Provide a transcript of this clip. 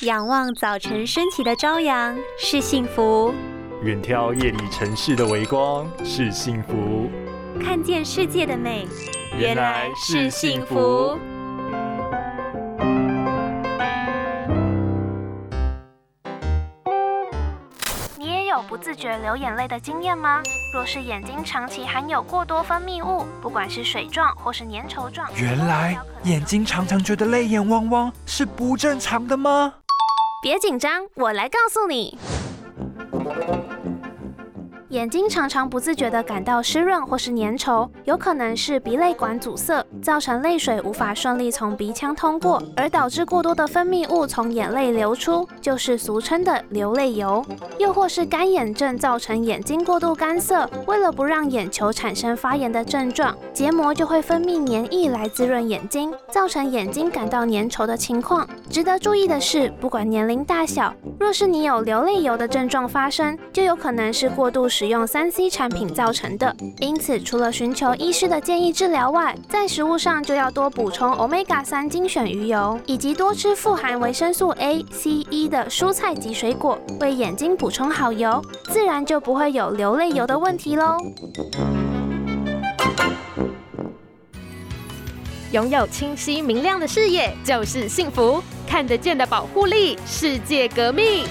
仰望早晨升起的朝阳是幸福，远眺夜里城市的微光是幸福，看见世界的美原来是幸福。你也有不自觉流眼泪的经验吗？若是眼睛长期含有过多分泌物，不管是水状或是粘稠状，原来眼睛常常觉得泪眼汪汪是不正常的吗？别紧张，我来告诉你。眼睛常常不自觉地感到湿润或是粘稠，有可能是鼻泪管阻塞，造成泪水无法顺利从鼻腔通过，而导致过多的分泌物从眼泪流出，就是俗称的流泪油。又或是干眼症造成眼睛过度干涩，为了不让眼球产生发炎的症状，结膜就会分泌黏液来滋润眼睛，造成眼睛感到粘稠的情况。值得注意的是，不管年龄大小，若是你有流泪油的症状发生，就有可能是过度使使用三 C 产品造成的。因此，除了寻求医师的建议治疗外，在食物上就要多补充 Omega 三精选鱼油，以及多吃富含维生素 A、C、E 的蔬菜及水果，为眼睛补充好油，自然就不会有流泪油的问题喽。拥有清晰明亮的视野就是幸福，看得见的保护力，世界革命。